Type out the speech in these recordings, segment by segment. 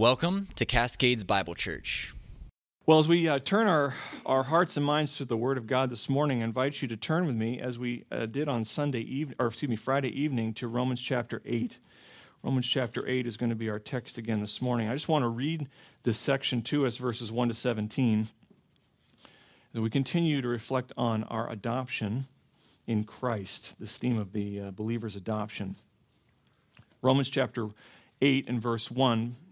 Welcome to Cascades Bible Church. Well, as we uh, turn our, our hearts and minds to the Word of God this morning, I invite you to turn with me, as we uh, did on Sunday evening, or excuse me, Friday evening, to Romans chapter 8. Romans chapter 8 is going to be our text again this morning. I just want to read this section to us, verses 1 to 17, as we continue to reflect on our adoption in Christ, this theme of the uh, believer's adoption. Romans chapter 8 and verse 1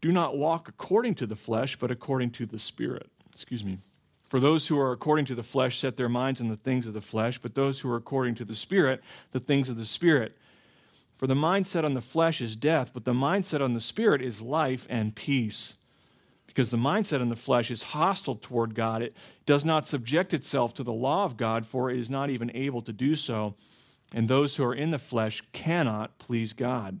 do not walk according to the flesh, but according to the Spirit. Excuse me. For those who are according to the flesh set their minds on the things of the flesh, but those who are according to the Spirit, the things of the Spirit. For the mindset on the flesh is death, but the mindset on the Spirit is life and peace. Because the mindset on the flesh is hostile toward God. It does not subject itself to the law of God, for it is not even able to do so. And those who are in the flesh cannot please God.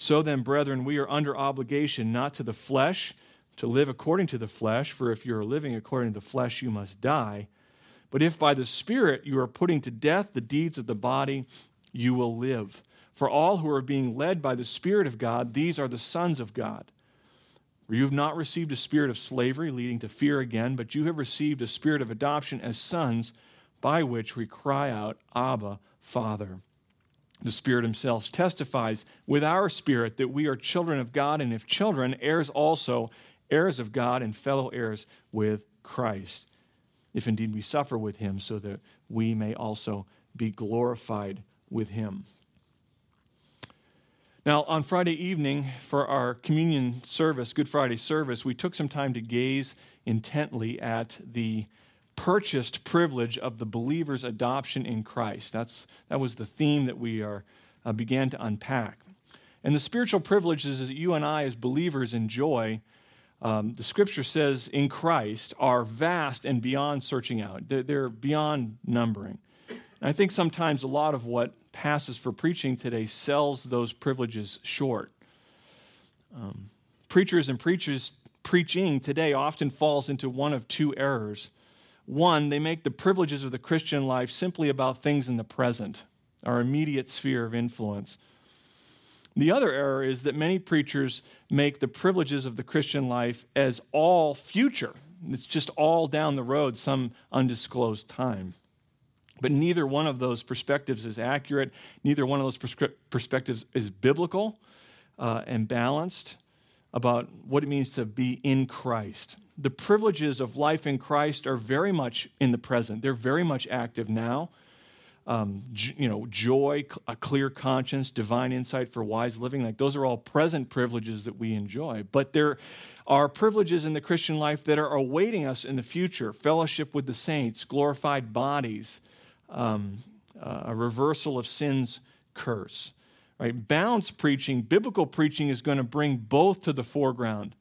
So then, brethren, we are under obligation not to the flesh to live according to the flesh, for if you are living according to the flesh, you must die. But if by the Spirit you are putting to death the deeds of the body, you will live. For all who are being led by the Spirit of God, these are the sons of God. For you have not received a spirit of slavery leading to fear again, but you have received a spirit of adoption as sons, by which we cry out, Abba, Father. The Spirit Himself testifies with our spirit that we are children of God, and if children, heirs also, heirs of God, and fellow heirs with Christ, if indeed we suffer with Him, so that we may also be glorified with Him. Now, on Friday evening, for our communion service, Good Friday service, we took some time to gaze intently at the purchased privilege of the believer's adoption in Christ. That's, that was the theme that we are, uh, began to unpack. And the spiritual privileges that you and I, as believers, enjoy, um, the scripture says in Christ, are vast and beyond searching out. They're, they're beyond numbering. And I think sometimes a lot of what passes for preaching today sells those privileges short. Um, preachers and preachers preaching today often falls into one of two errors. One, they make the privileges of the Christian life simply about things in the present, our immediate sphere of influence. The other error is that many preachers make the privileges of the Christian life as all future. It's just all down the road, some undisclosed time. But neither one of those perspectives is accurate. Neither one of those perspectives is biblical uh, and balanced about what it means to be in Christ the privileges of life in Christ are very much in the present. They're very much active now. Um, you know, joy, a clear conscience, divine insight for wise living. Like those are all present privileges that we enjoy. But there are privileges in the Christian life that are awaiting us in the future fellowship with the saints, glorified bodies, um, uh, a reversal of sin's curse. Right? Balanced preaching, biblical preaching is going to bring both to the foreground.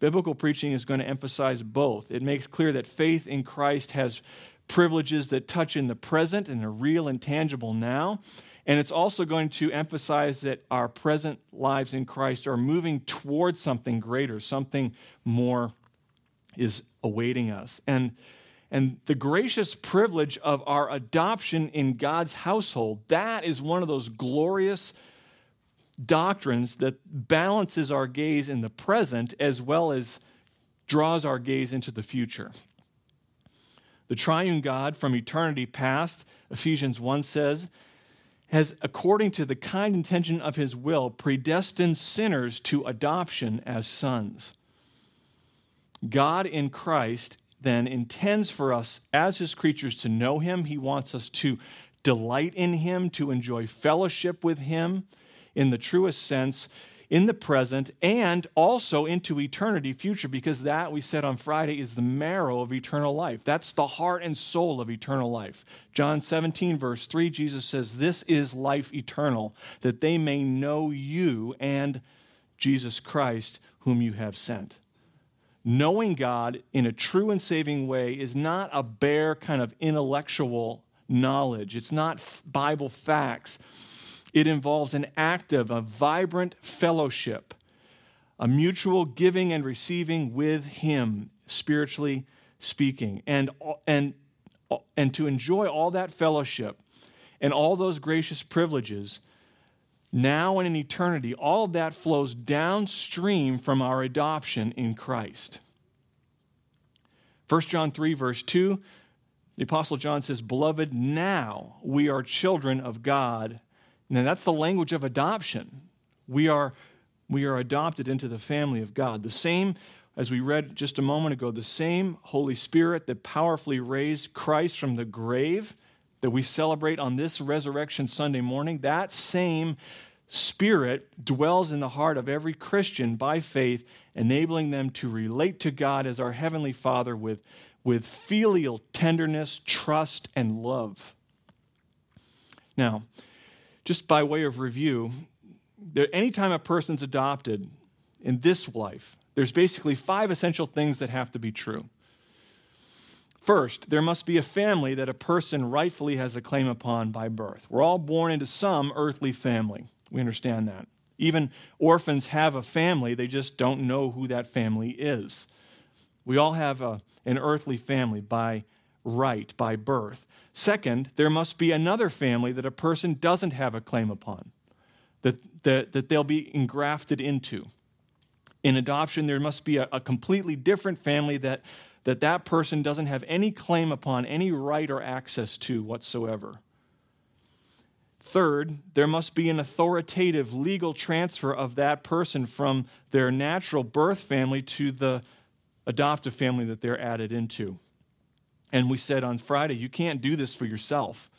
Biblical preaching is going to emphasize both. It makes clear that faith in Christ has privileges that touch in the present and the real and tangible now. And it's also going to emphasize that our present lives in Christ are moving towards something greater, something more is awaiting us. And, and the gracious privilege of our adoption in God's household, that is one of those glorious doctrines that balances our gaze in the present as well as draws our gaze into the future. The triune God from eternity past, Ephesians 1 says, has, according to the kind intention of his will, predestined sinners to adoption as sons. God in Christ then intends for us as his creatures to know him. He wants us to delight in him, to enjoy fellowship with him in the truest sense in the present and also into eternity future because that we said on Friday is the marrow of eternal life. That's the heart and soul of eternal life. John 17 verse 3 Jesus says this is life eternal that they may know you and Jesus Christ whom you have sent. Knowing God in a true and saving way is not a bare kind of intellectual knowledge. It's not Bible facts it involves an active, a vibrant fellowship, a mutual giving and receiving with Him, spiritually speaking. And, and, and to enjoy all that fellowship and all those gracious privileges, now and in eternity, all of that flows downstream from our adoption in Christ. 1 John 3, verse 2, the Apostle John says, Beloved, now we are children of God now, that's the language of adoption. We are, we are adopted into the family of God. The same, as we read just a moment ago, the same Holy Spirit that powerfully raised Christ from the grave that we celebrate on this Resurrection Sunday morning, that same Spirit dwells in the heart of every Christian by faith, enabling them to relate to God as our Heavenly Father with, with filial tenderness, trust, and love. Now, just by way of review, there, anytime a person's adopted in this life, there's basically five essential things that have to be true. First, there must be a family that a person rightfully has a claim upon by birth. We're all born into some earthly family. We understand that. Even orphans have a family, they just don't know who that family is. We all have a, an earthly family by right, by birth. Second, there must be another family that a person doesn't have a claim upon, that, that, that they'll be engrafted into. In adoption, there must be a, a completely different family that, that that person doesn't have any claim upon, any right or access to whatsoever. Third, there must be an authoritative legal transfer of that person from their natural birth family to the adoptive family that they're added into. And we said on Friday, you can't do this for yourself.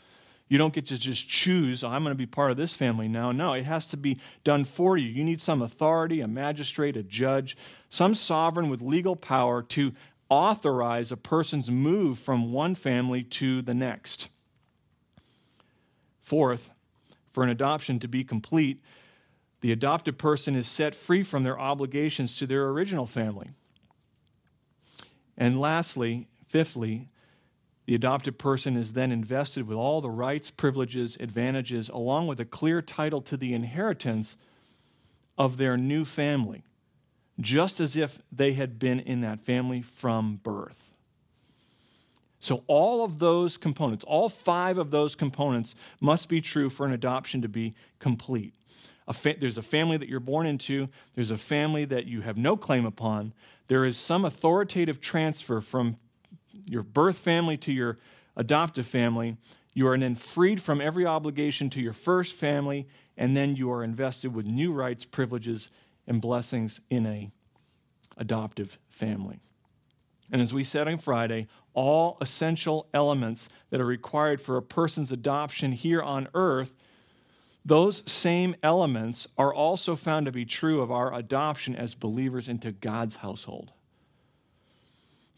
You don't get to just choose, oh, I'm going to be part of this family now. No, it has to be done for you. You need some authority, a magistrate, a judge, some sovereign with legal power to authorize a person's move from one family to the next. Fourth, for an adoption to be complete, the adopted person is set free from their obligations to their original family. And lastly, fifthly, the adopted person is then invested with all the rights, privileges, advantages, along with a clear title to the inheritance of their new family, just as if they had been in that family from birth. So, all of those components, all five of those components, must be true for an adoption to be complete. A fa- there's a family that you're born into, there's a family that you have no claim upon, there is some authoritative transfer from your birth family to your adoptive family. You are then freed from every obligation to your first family, and then you are invested with new rights, privileges, and blessings in a adoptive family. And as we said on Friday, all essential elements that are required for a person's adoption here on earth, those same elements are also found to be true of our adoption as believers into God's household.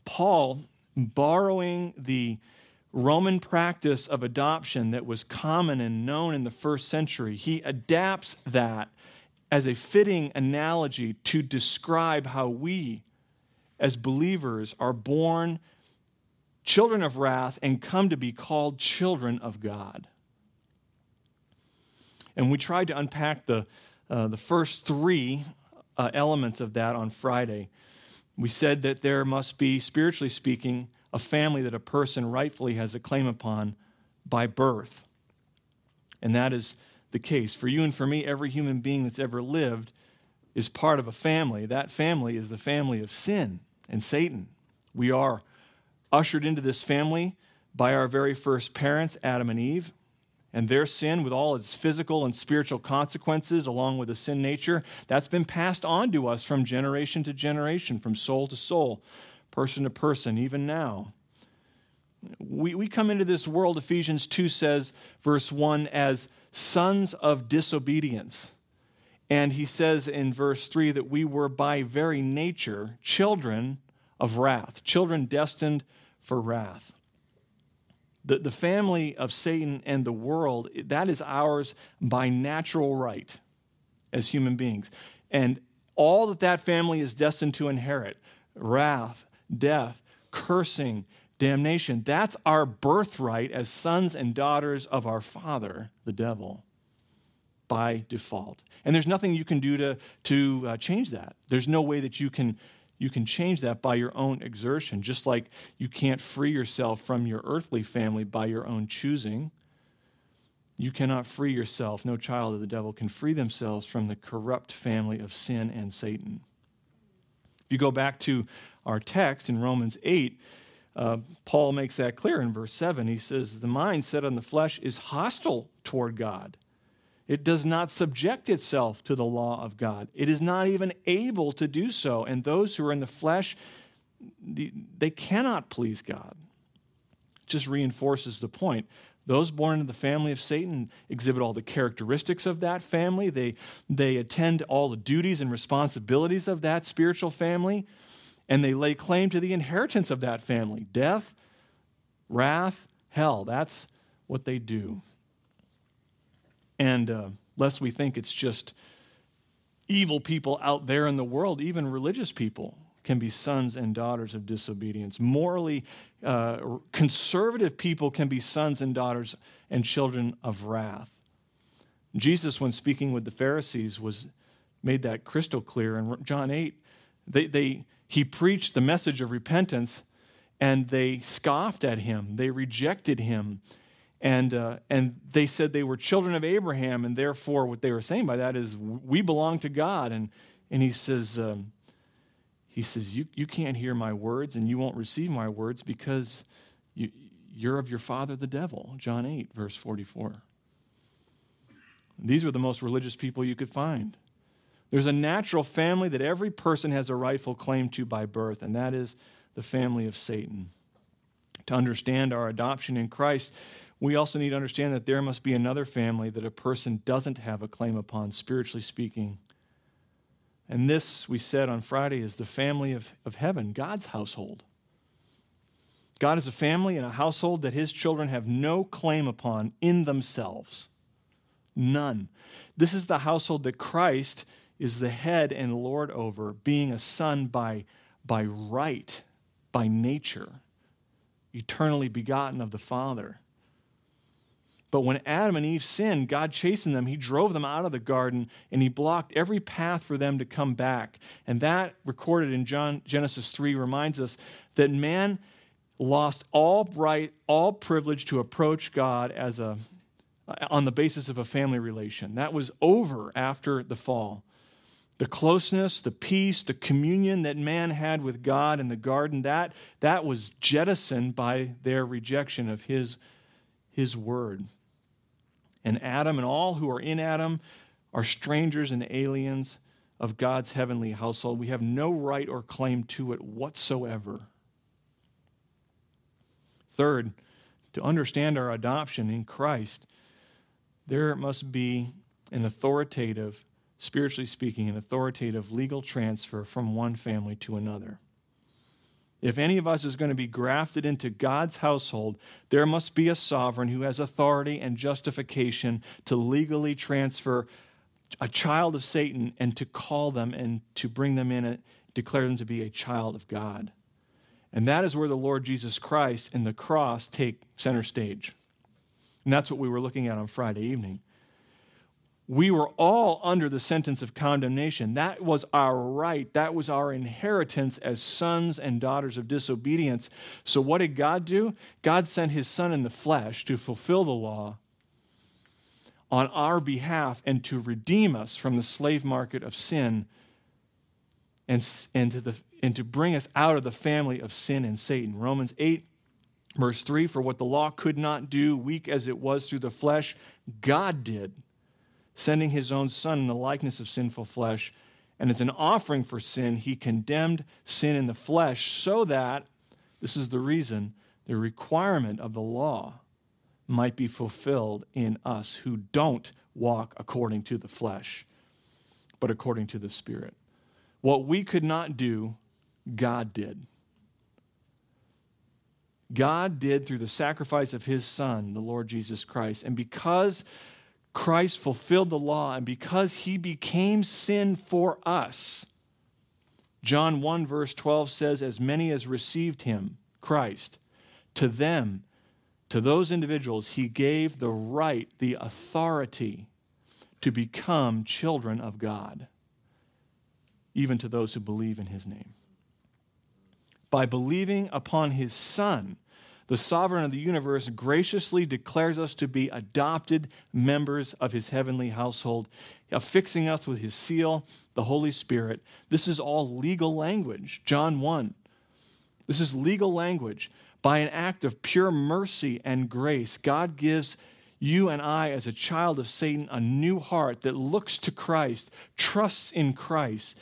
Paul borrowing the Roman practice of adoption that was common and known in the first century, he adapts that as a fitting analogy to describe how we, as believers, are born children of wrath and come to be called children of God. And we tried to unpack the, uh, the first three uh, elements of that on Friday. We said that there must be, spiritually speaking, a family that a person rightfully has a claim upon by birth. And that is the case. For you and for me, every human being that's ever lived is part of a family. That family is the family of sin and Satan. We are ushered into this family by our very first parents, Adam and Eve. And their sin, with all its physical and spiritual consequences, along with the sin nature, that's been passed on to us from generation to generation, from soul to soul, person to person, even now. We, we come into this world, Ephesians 2 says, verse 1, as sons of disobedience. And he says in verse 3 that we were by very nature children of wrath, children destined for wrath. The, the family of Satan and the world, that is ours by natural right as human beings. And all that that family is destined to inherit wrath, death, cursing, damnation that's our birthright as sons and daughters of our father, the devil by default. And there's nothing you can do to, to uh, change that. There's no way that you can, you can change that by your own exertion, just like you can't free yourself from your earthly family by your own choosing. You cannot free yourself. No child of the devil can free themselves from the corrupt family of sin and Satan. If you go back to our text in Romans 8, uh, Paul makes that clear in verse 7. He says, The mind set on the flesh is hostile toward God. It does not subject itself to the law of God. It is not even able to do so. And those who are in the flesh, they cannot please God. It just reinforces the point. Those born into the family of Satan exhibit all the characteristics of that family. They, they attend all the duties and responsibilities of that spiritual family, and they lay claim to the inheritance of that family death, wrath, hell. That's what they do. And uh, lest we think it's just evil people out there in the world, even religious people can be sons and daughters of disobedience. Morally uh, conservative people can be sons and daughters and children of wrath. Jesus, when speaking with the Pharisees, was made that crystal clear. In John 8, they, they, he preached the message of repentance and they scoffed at him, they rejected him. And, uh, and they said they were children of Abraham, and therefore, what they were saying by that is, we belong to God. And, and he says, um, he says you, you can't hear my words, and you won't receive my words because you, you're of your father, the devil. John 8, verse 44. These were the most religious people you could find. There's a natural family that every person has a rightful claim to by birth, and that is the family of Satan. To understand our adoption in Christ, we also need to understand that there must be another family that a person doesn't have a claim upon, spiritually speaking. And this, we said on Friday, is the family of, of heaven, God's household. God is a family and a household that his children have no claim upon in themselves. None. This is the household that Christ is the head and Lord over, being a son by, by right, by nature, eternally begotten of the Father. But when Adam and Eve sinned, God chastened them. He drove them out of the garden and he blocked every path for them to come back. And that, recorded in John, Genesis 3, reminds us that man lost all right, all privilege to approach God as a, on the basis of a family relation. That was over after the fall. The closeness, the peace, the communion that man had with God in the garden, that, that was jettisoned by their rejection of his his word. And Adam and all who are in Adam are strangers and aliens of God's heavenly household. We have no right or claim to it whatsoever. Third, to understand our adoption in Christ, there must be an authoritative, spiritually speaking, an authoritative legal transfer from one family to another. If any of us is going to be grafted into God's household, there must be a sovereign who has authority and justification to legally transfer a child of Satan and to call them and to bring them in and declare them to be a child of God. And that is where the Lord Jesus Christ and the cross take center stage. And that's what we were looking at on Friday evening we were all under the sentence of condemnation. That was our right. That was our inheritance as sons and daughters of disobedience. So, what did God do? God sent his son in the flesh to fulfill the law on our behalf and to redeem us from the slave market of sin and, and, to, the, and to bring us out of the family of sin and Satan. Romans 8 Verse 3 For what the law could not do, weak as it was through the flesh, God did, sending his own Son in the likeness of sinful flesh. And as an offering for sin, he condemned sin in the flesh so that, this is the reason, the requirement of the law might be fulfilled in us who don't walk according to the flesh, but according to the Spirit. What we could not do, God did. God did through the sacrifice of his Son, the Lord Jesus Christ. And because Christ fulfilled the law and because he became sin for us, John 1, verse 12 says, As many as received him, Christ, to them, to those individuals, he gave the right, the authority to become children of God, even to those who believe in his name. By believing upon his Son, the sovereign of the universe graciously declares us to be adopted members of his heavenly household, affixing us with his seal, the Holy Spirit. This is all legal language. John 1. This is legal language. By an act of pure mercy and grace, God gives you and I, as a child of Satan, a new heart that looks to Christ, trusts in Christ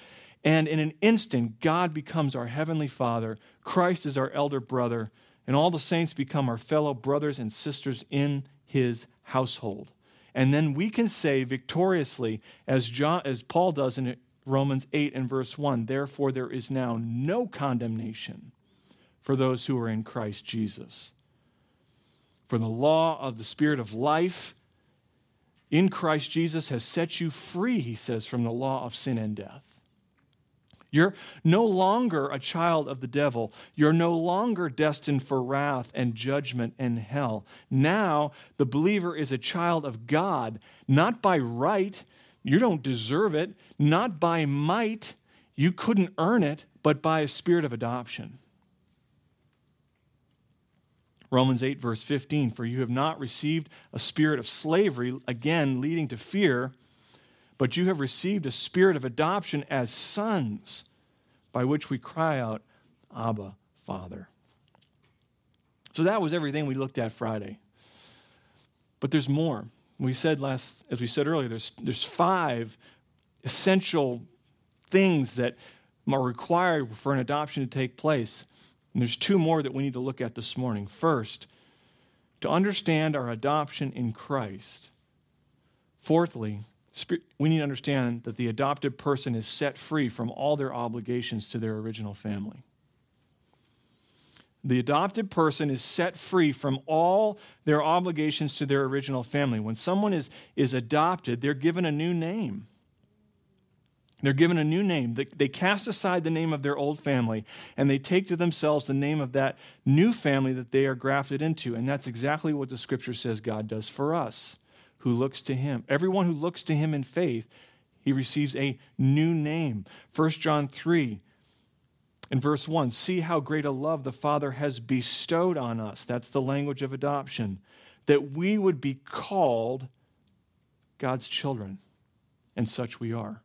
and in an instant, God becomes our heavenly Father, Christ is our elder brother, and all the saints become our fellow brothers and sisters in his household. And then we can say victoriously, as, John, as Paul does in Romans 8 and verse 1 Therefore, there is now no condemnation for those who are in Christ Jesus. For the law of the Spirit of life in Christ Jesus has set you free, he says, from the law of sin and death. You're no longer a child of the devil. You're no longer destined for wrath and judgment and hell. Now, the believer is a child of God, not by right. You don't deserve it. Not by might. You couldn't earn it, but by a spirit of adoption. Romans 8, verse 15 For you have not received a spirit of slavery, again leading to fear but you have received a spirit of adoption as sons, by which we cry out, Abba, Father. So that was everything we looked at Friday. But there's more. We said last, as we said earlier, there's, there's five essential things that are required for an adoption to take place. And there's two more that we need to look at this morning. First, to understand our adoption in Christ. Fourthly, we need to understand that the adopted person is set free from all their obligations to their original family. The adopted person is set free from all their obligations to their original family. When someone is, is adopted, they're given a new name. They're given a new name. They, they cast aside the name of their old family and they take to themselves the name of that new family that they are grafted into. And that's exactly what the scripture says God does for us who looks to him. Everyone who looks to him in faith, he receives a new name. 1 John 3 in verse 1 see how great a love the Father has bestowed on us. That's the language of adoption. That we would be called God's children, and such we are.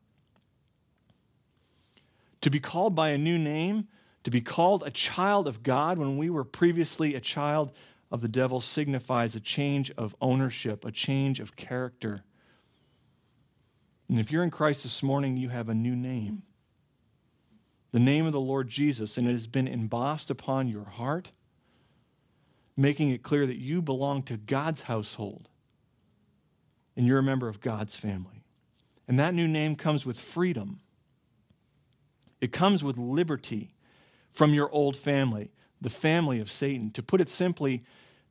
To be called by a new name, to be called a child of God when we were previously a child of the devil signifies a change of ownership, a change of character. And if you're in Christ this morning, you have a new name the name of the Lord Jesus, and it has been embossed upon your heart, making it clear that you belong to God's household and you're a member of God's family. And that new name comes with freedom, it comes with liberty from your old family the family of Satan. To put it simply,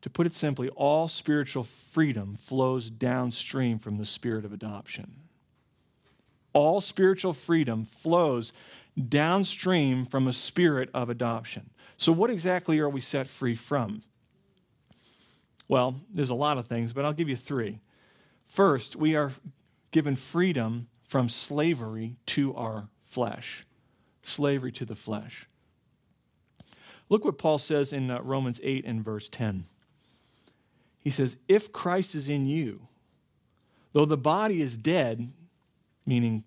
to put it simply, all spiritual freedom flows downstream from the spirit of adoption. All spiritual freedom flows downstream from a spirit of adoption. So, what exactly are we set free from? Well, there's a lot of things, but I'll give you three. First, we are given freedom from slavery to our flesh. Slavery to the flesh. Look what Paul says in uh, Romans 8 and verse 10. He says, If Christ is in you, though the body is dead, meaning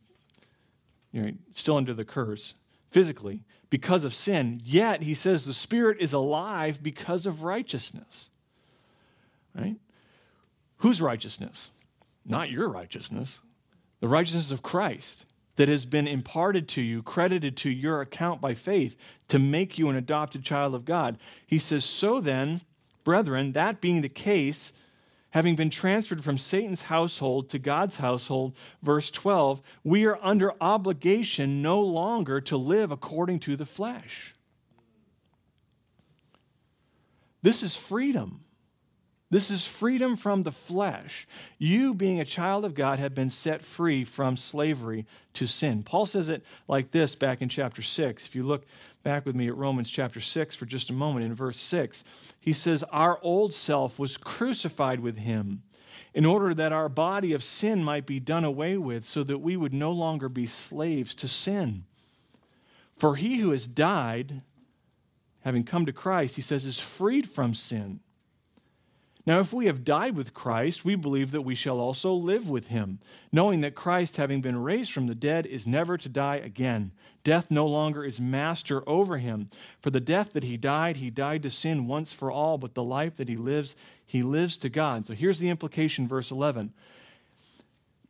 you know, still under the curse, physically because of sin. Yet, he says the Spirit is alive because of righteousness. Right? Whose righteousness? Not your righteousness, the righteousness of Christ that has been imparted to you, credited to your account by faith to make you an adopted child of God. He says, So then, brethren, that being the case, having been transferred from Satan's household to God's household, verse 12, we are under obligation no longer to live according to the flesh. This is freedom. This is freedom from the flesh. You, being a child of God, have been set free from slavery to sin. Paul says it like this back in chapter 6. If you look back with me at Romans chapter 6 for just a moment, in verse 6, he says, Our old self was crucified with him in order that our body of sin might be done away with, so that we would no longer be slaves to sin. For he who has died, having come to Christ, he says, is freed from sin. Now, if we have died with Christ, we believe that we shall also live with him, knowing that Christ, having been raised from the dead, is never to die again. Death no longer is master over him. For the death that he died, he died to sin once for all, but the life that he lives, he lives to God. So here's the implication, verse 11.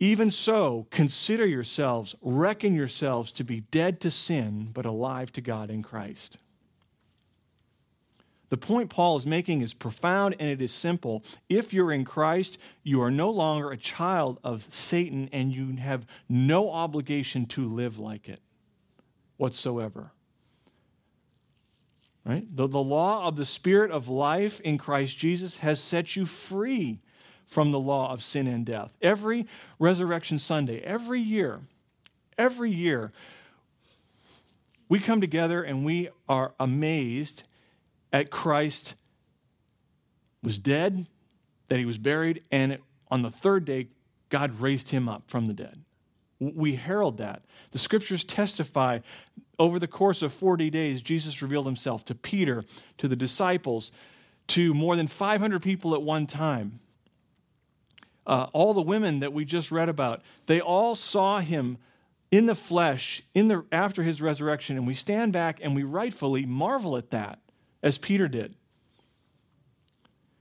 Even so, consider yourselves, reckon yourselves to be dead to sin, but alive to God in Christ. The point Paul is making is profound and it is simple. If you're in Christ, you are no longer a child of Satan and you have no obligation to live like it whatsoever. Right? The, the law of the Spirit of life in Christ Jesus has set you free from the law of sin and death. Every Resurrection Sunday, every year, every year, we come together and we are amazed at Christ was dead, that he was buried, and on the third day, God raised him up from the dead. We herald that. The scriptures testify over the course of 40 days, Jesus revealed himself to Peter, to the disciples, to more than 500 people at one time. Uh, all the women that we just read about, they all saw him in the flesh in the, after his resurrection, and we stand back and we rightfully marvel at that as Peter did.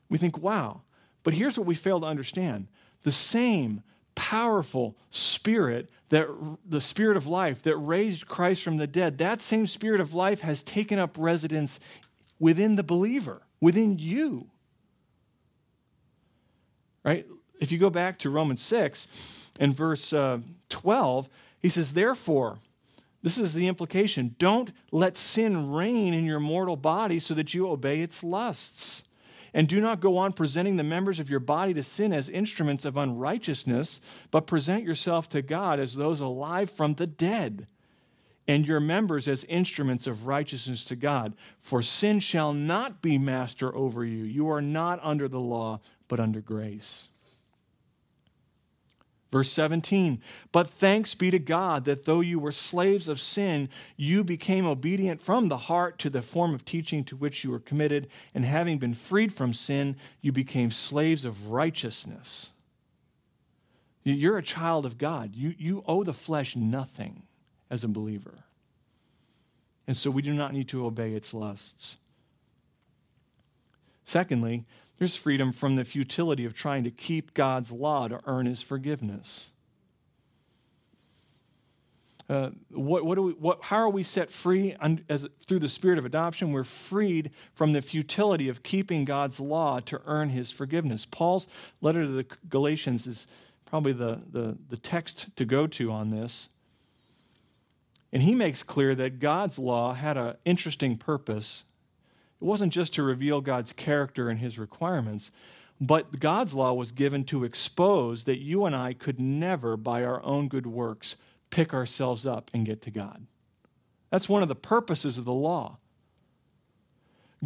We think, wow. But here's what we fail to understand the same powerful spirit that the spirit of life that raised Christ from the dead, that same spirit of life has taken up residence within the believer, within you. Right? If you go back to Romans 6 and verse uh, 12, he says, Therefore, this is the implication. Don't let sin reign in your mortal body so that you obey its lusts. And do not go on presenting the members of your body to sin as instruments of unrighteousness, but present yourself to God as those alive from the dead, and your members as instruments of righteousness to God. For sin shall not be master over you. You are not under the law, but under grace. Verse 17, but thanks be to God that though you were slaves of sin, you became obedient from the heart to the form of teaching to which you were committed, and having been freed from sin, you became slaves of righteousness. You're a child of God. You, you owe the flesh nothing as a believer. And so we do not need to obey its lusts. Secondly, there's freedom from the futility of trying to keep God's law to earn his forgiveness. Uh, what, what, do we, what, how are we set free as, through the spirit of adoption? We're freed from the futility of keeping God's law to earn his forgiveness. Paul's letter to the Galatians is probably the, the, the text to go to on this. And he makes clear that God's law had an interesting purpose it wasn't just to reveal God's character and his requirements, but God's law was given to expose that you and I could never, by our own good works, pick ourselves up and get to God. That's one of the purposes of the law.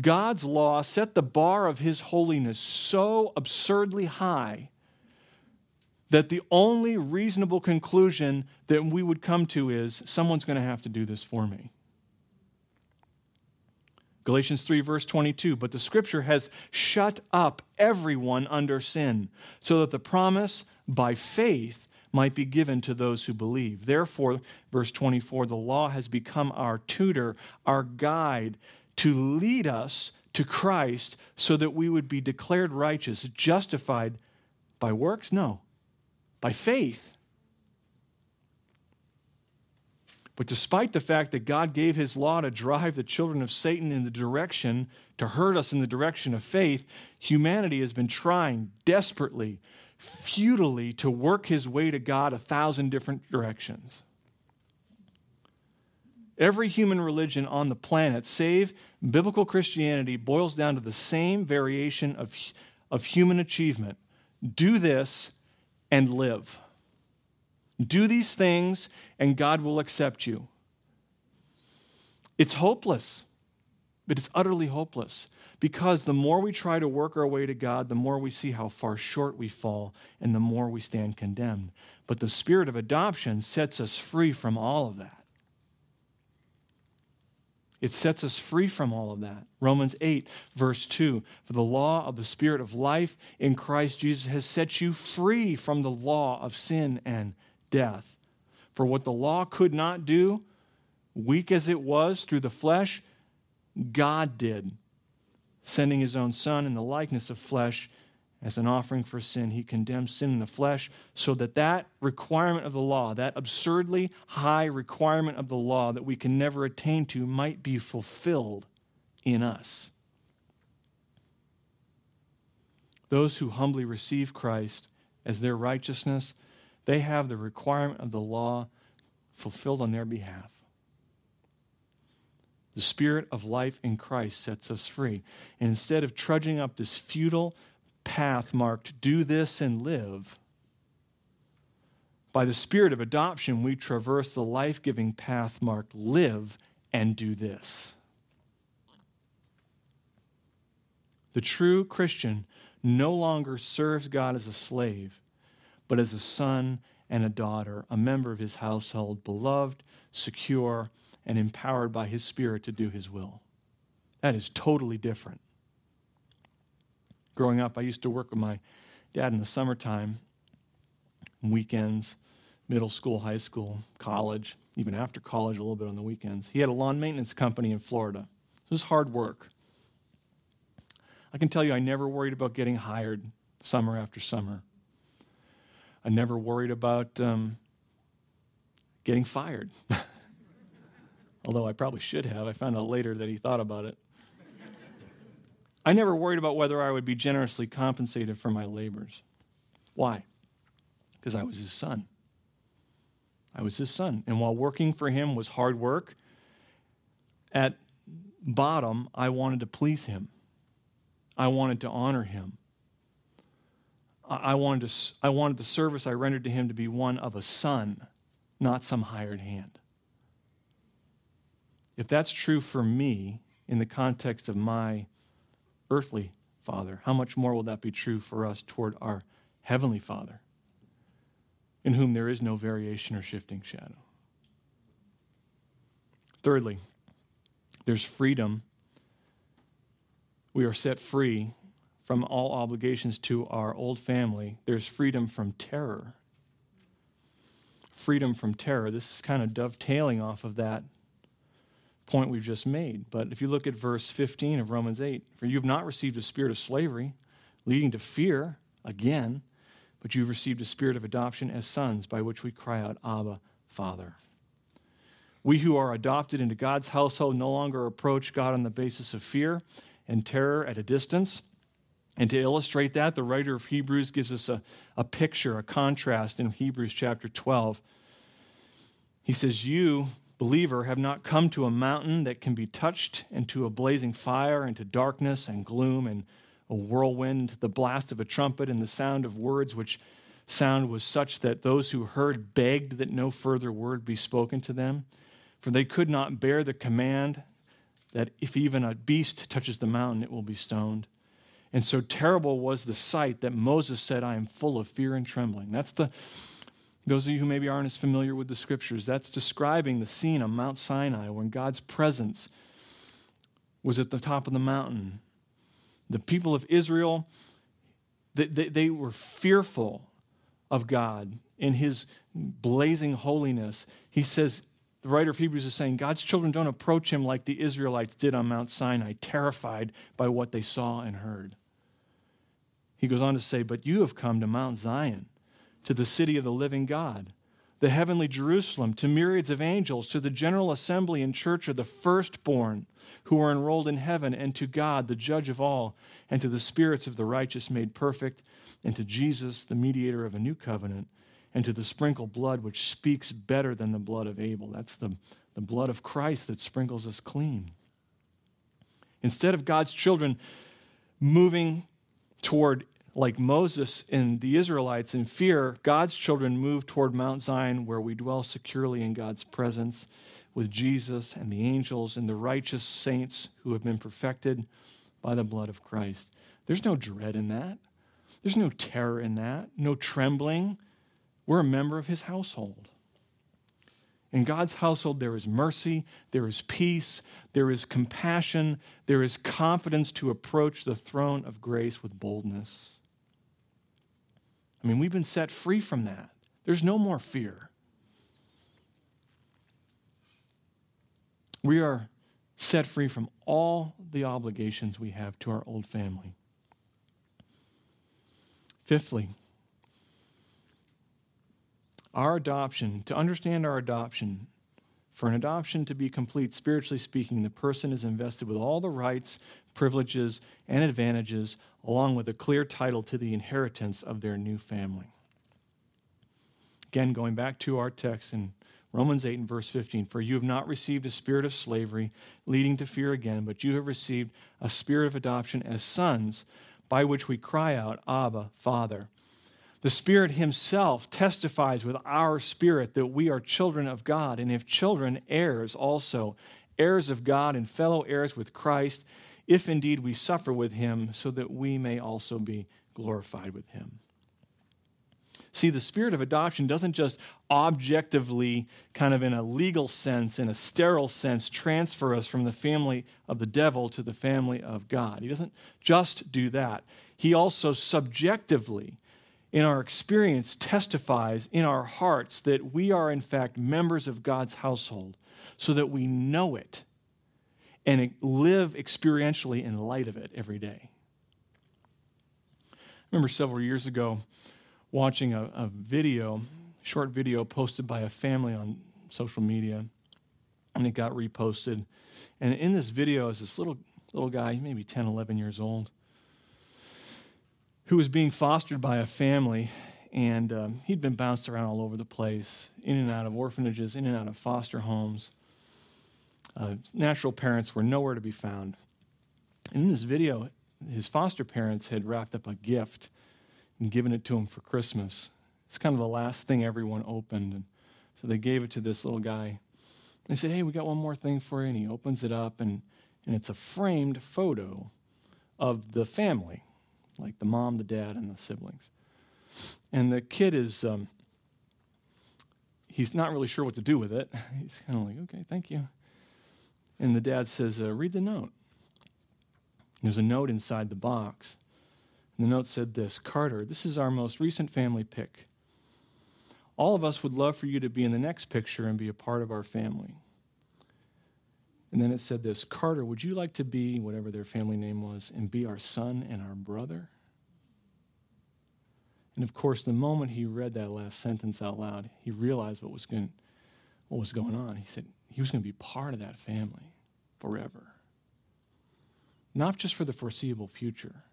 God's law set the bar of his holiness so absurdly high that the only reasonable conclusion that we would come to is someone's going to have to do this for me. Galatians 3, verse 22. But the scripture has shut up everyone under sin, so that the promise by faith might be given to those who believe. Therefore, verse 24, the law has become our tutor, our guide to lead us to Christ so that we would be declared righteous, justified by works? No, by faith. But despite the fact that God gave his law to drive the children of Satan in the direction, to hurt us in the direction of faith, humanity has been trying desperately futilely to work his way to God a thousand different directions. Every human religion on the planet, save biblical Christianity, boils down to the same variation of, of human achievement do this and live. Do these things, and God will accept you. It's hopeless, but it's utterly hopeless. Because the more we try to work our way to God, the more we see how far short we fall, and the more we stand condemned. But the spirit of adoption sets us free from all of that. It sets us free from all of that. Romans 8, verse 2 For the law of the Spirit of life in Christ Jesus has set you free from the law of sin and death. For what the law could not do, weak as it was through the flesh, God did sending his own Son in the likeness of flesh as an offering for sin. He condemned sin in the flesh so that that requirement of the law, that absurdly high requirement of the law that we can never attain to, might be fulfilled in us. Those who humbly receive Christ as their righteousness, they have the requirement of the law fulfilled on their behalf. The Spirit of life in Christ sets us free. And instead of trudging up this futile path marked, do this and live, by the Spirit of adoption, we traverse the life giving path marked, live and do this. The true Christian no longer serves God as a slave, but as a son and a daughter, a member of his household, beloved, secure, and empowered by His Spirit to do His will. That is totally different. Growing up, I used to work with my dad in the summertime, weekends, middle school, high school, college, even after college, a little bit on the weekends. He had a lawn maintenance company in Florida. It was hard work. I can tell you, I never worried about getting hired summer after summer. I never worried about um, getting fired. although I probably should have. I found out later that he thought about it. I never worried about whether I would be generously compensated for my labors. Why? Because I was his son. I was his son. And while working for him was hard work, at bottom, I wanted to please him. I wanted to honor him. I wanted, to, I wanted the service I rendered to him to be one of a son, not some hired hand. If that's true for me in the context of my earthly father, how much more will that be true for us toward our heavenly father, in whom there is no variation or shifting shadow? Thirdly, there's freedom. We are set free from all obligations to our old family. There's freedom from terror. Freedom from terror. This is kind of dovetailing off of that point we've just made. But if you look at verse 15 of Romans 8, for you have not received a spirit of slavery, leading to fear again, but you've received a spirit of adoption as sons, by which we cry out, Abba, Father. We who are adopted into God's household no longer approach God on the basis of fear and terror at a distance. And to illustrate that, the writer of Hebrews gives us a, a picture, a contrast in Hebrews chapter 12. He says, You believer, have not come to a mountain that can be touched, and to a blazing fire, and to darkness and gloom, and a whirlwind, the blast of a trumpet, and the sound of words, which sound was such that those who heard begged that no further word be spoken to them. For they could not bear the command that if even a beast touches the mountain, it will be stoned. And so terrible was the sight that Moses said, I am full of fear and trembling. That's the those of you who maybe aren't as familiar with the scriptures, that's describing the scene on Mount Sinai when God's presence was at the top of the mountain. The people of Israel, they, they, they were fearful of God, in his blazing holiness, he says, the writer of Hebrews is saying, God's children don't approach him like the Israelites did on Mount Sinai, terrified by what they saw and heard. He goes on to say, But you have come to Mount Zion, to the city of the living God, the heavenly Jerusalem, to myriads of angels, to the general assembly and church of the firstborn who are enrolled in heaven, and to God, the judge of all, and to the spirits of the righteous made perfect, and to Jesus, the mediator of a new covenant and to the sprinkled blood which speaks better than the blood of Abel. That's the, the blood of Christ that sprinkles us clean. Instead of God's children moving toward, like Moses and the Israelites, in fear, God's children move toward Mount Zion where we dwell securely in God's presence with Jesus and the angels and the righteous saints who have been perfected by the blood of Christ. There's no dread in that. There's no terror in that, no trembling, we're a member of his household. In God's household, there is mercy, there is peace, there is compassion, there is confidence to approach the throne of grace with boldness. I mean, we've been set free from that. There's no more fear. We are set free from all the obligations we have to our old family. Fifthly, our adoption, to understand our adoption, for an adoption to be complete, spiritually speaking, the person is invested with all the rights, privileges, and advantages, along with a clear title to the inheritance of their new family. Again, going back to our text in Romans 8 and verse 15 For you have not received a spirit of slavery leading to fear again, but you have received a spirit of adoption as sons, by which we cry out, Abba, Father. The Spirit Himself testifies with our spirit that we are children of God, and if children, heirs also, heirs of God and fellow heirs with Christ, if indeed we suffer with Him, so that we may also be glorified with Him. See, the spirit of adoption doesn't just objectively, kind of in a legal sense, in a sterile sense, transfer us from the family of the devil to the family of God. He doesn't just do that. He also subjectively in our experience testifies in our hearts that we are, in fact, members of God's household so that we know it and live experientially in light of it every day. I remember several years ago watching a, a video, short video posted by a family on social media, and it got reposted. And in this video is this little little guy, maybe 10, 11 years old, who was being fostered by a family, and um, he'd been bounced around all over the place, in and out of orphanages, in and out of foster homes. Uh, natural parents were nowhere to be found. And in this video, his foster parents had wrapped up a gift and given it to him for Christmas. It's kind of the last thing everyone opened. And so they gave it to this little guy. They said, Hey, we got one more thing for you. And he opens it up, and, and it's a framed photo of the family like the mom, the dad, and the siblings. And the kid is, um, he's not really sure what to do with it. He's kind of like, okay, thank you. And the dad says, uh, read the note. There's a note inside the box. And the note said this Carter, this is our most recent family pic. All of us would love for you to be in the next picture and be a part of our family. And then it said this Carter, would you like to be whatever their family name was and be our son and our brother? And of course, the moment he read that last sentence out loud, he realized what was going, what was going on. He said he was going to be part of that family forever. Not just for the foreseeable future,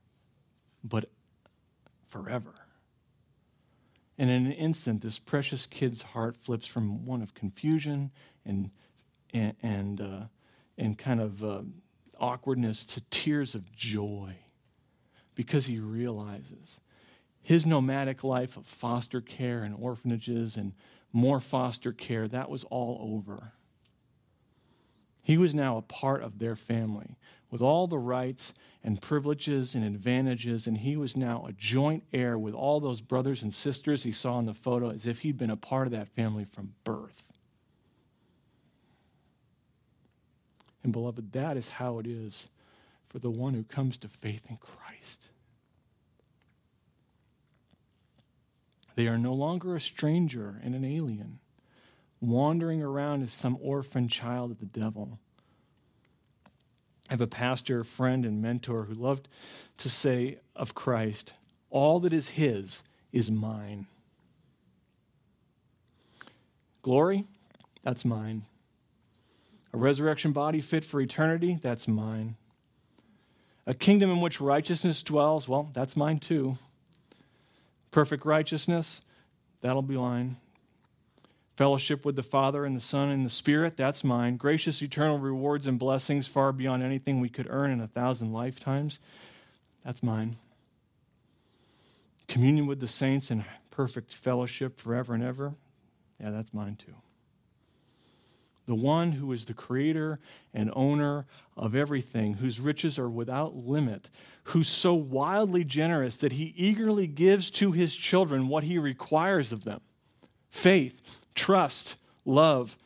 but forever. And in an instant, this precious kid's heart flips from one of confusion and, and, and uh, and kind of uh, awkwardness to tears of joy because he realizes his nomadic life of foster care and orphanages and more foster care, that was all over. He was now a part of their family with all the rights and privileges and advantages, and he was now a joint heir with all those brothers and sisters he saw in the photo as if he'd been a part of that family from birth. And beloved, that is how it is for the one who comes to faith in Christ. They are no longer a stranger and an alien, wandering around as some orphan child of the devil. I have a pastor, friend, and mentor who loved to say of Christ, All that is his is mine. Glory, that's mine. A resurrection body fit for eternity, that's mine. A kingdom in which righteousness dwells, well, that's mine too. Perfect righteousness, that'll be mine. Fellowship with the Father and the Son and the Spirit, that's mine. Gracious eternal rewards and blessings far beyond anything we could earn in a thousand lifetimes, that's mine. Communion with the saints and perfect fellowship forever and ever, yeah, that's mine too the one who is the creator and owner of everything, whose riches are without limit, who's so wildly generous that he eagerly gives to his children what he requires of them faith, trust, love,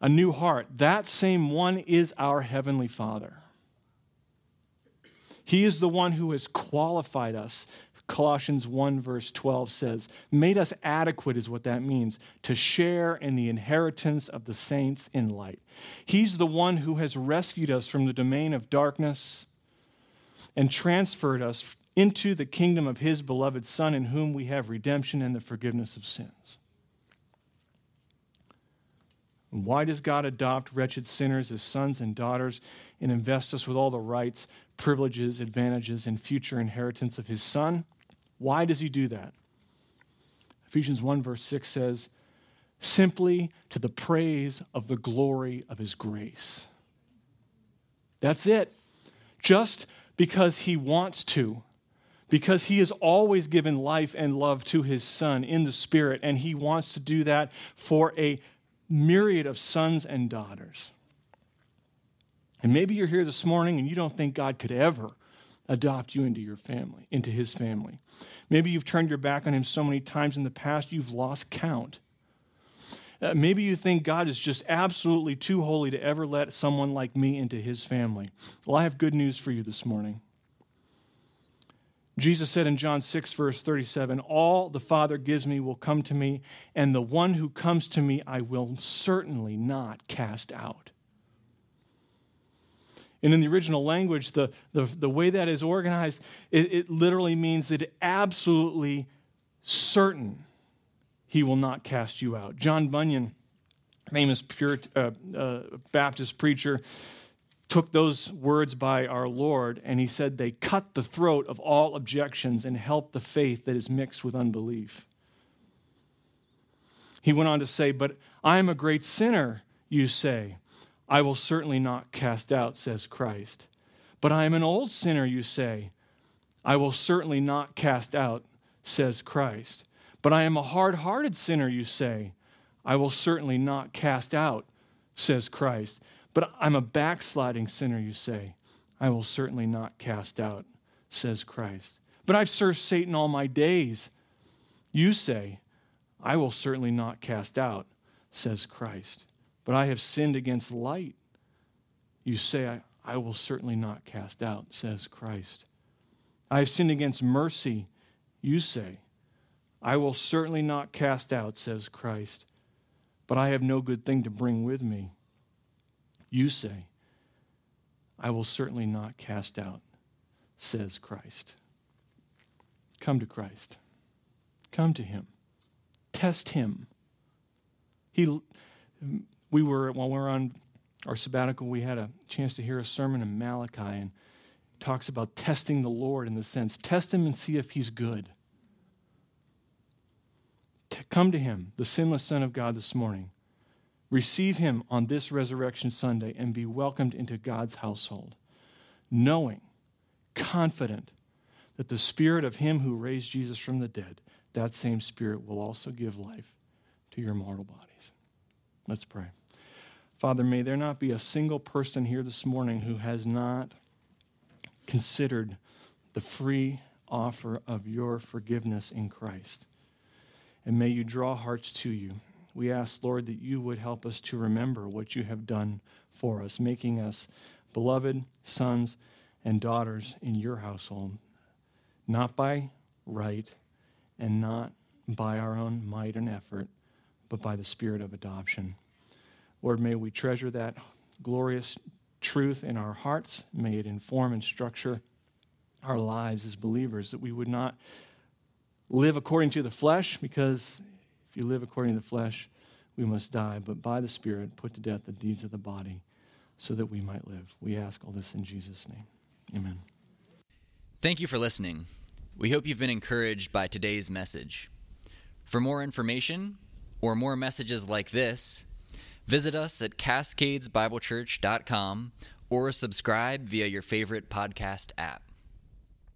a new heart. That same one is our Heavenly Father. He is the one who has qualified us Colossians 1, verse 12 says, made us adequate, is what that means, to share in the inheritance of the saints in light. He's the one who has rescued us from the domain of darkness and transferred us into the kingdom of his beloved Son, in whom we have redemption and the forgiveness of sins. Why does God adopt wretched sinners as sons and daughters and invest us with all the rights, privileges, advantages, and future inheritance of his Son? Why does he do that? Ephesians 1, verse 6 says, simply to the praise of the glory of his grace. That's it. Just because he wants to, because he has always given life and love to his son in the spirit, and he wants to do that for a myriad of sons and daughters. And maybe you're here this morning and you don't think God could ever adopt you into your family, into his family. Maybe you've turned your back on him so many times in the past you've lost count. Uh, maybe you think God is just absolutely too holy to ever let someone like me into his family. Well, I have good news for you this morning. Jesus said in John 6, verse 37, All the Father gives me will come to me, and the one who comes to me I will certainly not cast out. And in the original language, the, the, the way that is organized, it, it literally means that absolutely certain he will not cast you out. John Bunyan, famous pure, uh, uh, Baptist preacher, took those words by our Lord and he said they cut the throat of all objections and help the faith that is mixed with unbelief. He went on to say, But I am a great sinner, you say. I will certainly not cast out, says Christ. But I am an old sinner, you say. I will certainly not cast out, says Christ. But I am a hard hearted sinner, you say. I will certainly not cast out, says Christ. But I'm a backsliding sinner, you say. I will certainly not cast out, says Christ. But I've served Satan all my days. You say, I will certainly not cast out, says Christ but I have sinned against light. You say, I, I will certainly not cast out, says Christ. I have sinned against mercy. You say, I will certainly not cast out, says Christ, but I have no good thing to bring with me. You say, I will certainly not cast out, says Christ. Come to Christ. Come to Him. Test Him. He, we were, while we were on our sabbatical, we had a chance to hear a sermon in Malachi and talks about testing the Lord in the sense test him and see if he's good. come to him, the sinless Son of God, this morning. Receive him on this Resurrection Sunday and be welcomed into God's household, knowing, confident that the Spirit of him who raised Jesus from the dead, that same Spirit will also give life to your mortal bodies. Let's pray. Father, may there not be a single person here this morning who has not considered the free offer of your forgiveness in Christ. And may you draw hearts to you. We ask, Lord, that you would help us to remember what you have done for us, making us beloved sons and daughters in your household, not by right, and not by our own might and effort, but by the Spirit of adoption. Lord, may we treasure that glorious truth in our hearts. May it inform and structure our lives as believers, that we would not live according to the flesh, because if you live according to the flesh, we must die, but by the Spirit put to death the deeds of the body so that we might live. We ask all this in Jesus' name. Amen. Thank you for listening. We hope you've been encouraged by today's message. For more information or more messages like this, visit us at cascadesbiblechurch.com or subscribe via your favorite podcast app.